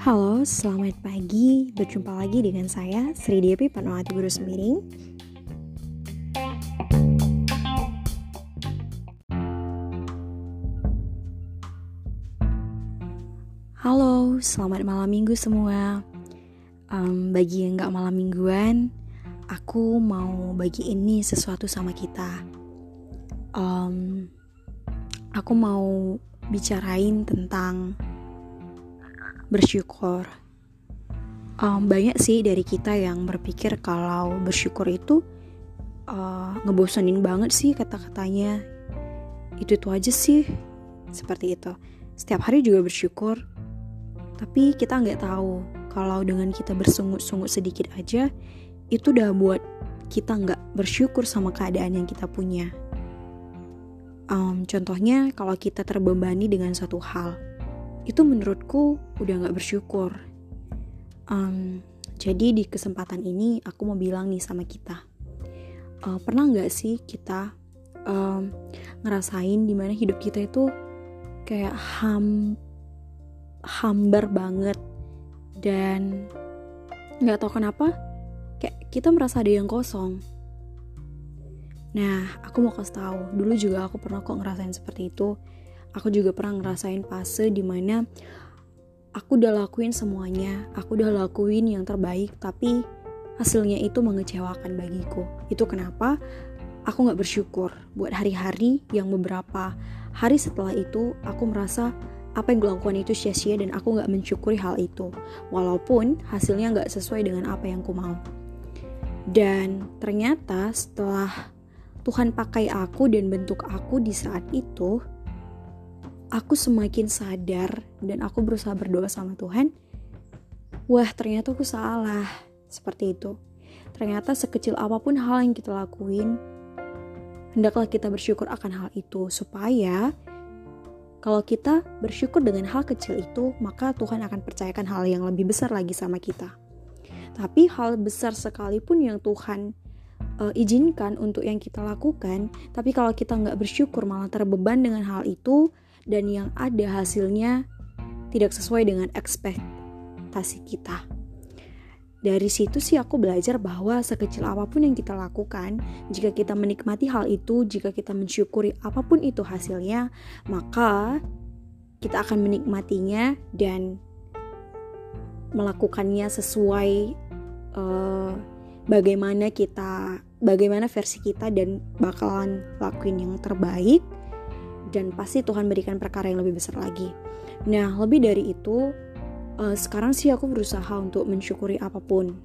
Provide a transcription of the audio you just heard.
Halo, selamat pagi. Berjumpa lagi dengan saya, Sri Dewi Panwati Guru Semiring. Halo, selamat malam minggu semua. Um, bagi yang gak malam mingguan, aku mau bagi ini sesuatu sama kita. Um, aku mau bicarain tentang bersyukur. Um, banyak sih dari kita yang berpikir kalau bersyukur itu uh, ngebosenin banget sih kata-katanya. Itu itu aja sih, seperti itu. Setiap hari juga bersyukur, tapi kita nggak tahu kalau dengan kita bersungut-sungut sedikit aja, itu udah buat kita nggak bersyukur sama keadaan yang kita punya. Um, contohnya kalau kita terbebani dengan satu hal, itu menurutku udah nggak bersyukur. Um, jadi di kesempatan ini aku mau bilang nih sama kita, uh, pernah nggak sih kita um, ngerasain di mana hidup kita itu kayak ham hambar banget dan nggak tahu kenapa kayak kita merasa ada yang kosong nah aku mau kasih tahu. Dulu juga aku pernah kok ngerasain seperti itu. Aku juga pernah ngerasain fase di mana aku udah lakuin semuanya. Aku udah lakuin yang terbaik tapi hasilnya itu mengecewakan bagiku. Itu kenapa? Aku nggak bersyukur buat hari-hari yang beberapa hari setelah itu aku merasa apa yang gue lakukan itu sia-sia dan aku gak mensyukuri hal itu. Walaupun hasilnya gak sesuai dengan apa yang ku mau. Dan ternyata setelah Tuhan pakai aku dan bentuk aku di saat itu aku semakin sadar dan aku berusaha berdoa sama Tuhan wah ternyata aku salah seperti itu ternyata sekecil apa pun hal yang kita lakuin hendaklah kita bersyukur akan hal itu supaya kalau kita bersyukur dengan hal kecil itu, maka Tuhan akan percayakan hal yang lebih besar lagi sama kita. Tapi hal besar sekalipun yang Tuhan uh, izinkan untuk yang kita lakukan, tapi kalau kita nggak bersyukur malah terbeban dengan hal itu dan yang ada hasilnya tidak sesuai dengan ekspektasi kita. Dari situ sih aku belajar bahwa sekecil apa pun yang kita lakukan, jika kita menikmati hal itu, jika kita mensyukuri apa pun itu hasilnya, maka kita akan menikmatinya dan melakukannya sesuai uh, bagaimana kita, bagaimana versi kita dan bakalan lakuin yang terbaik dan pasti Tuhan berikan perkara yang lebih besar lagi. Nah, lebih dari itu, uh, sekarang sih aku berusaha untuk mensyukuri apa pun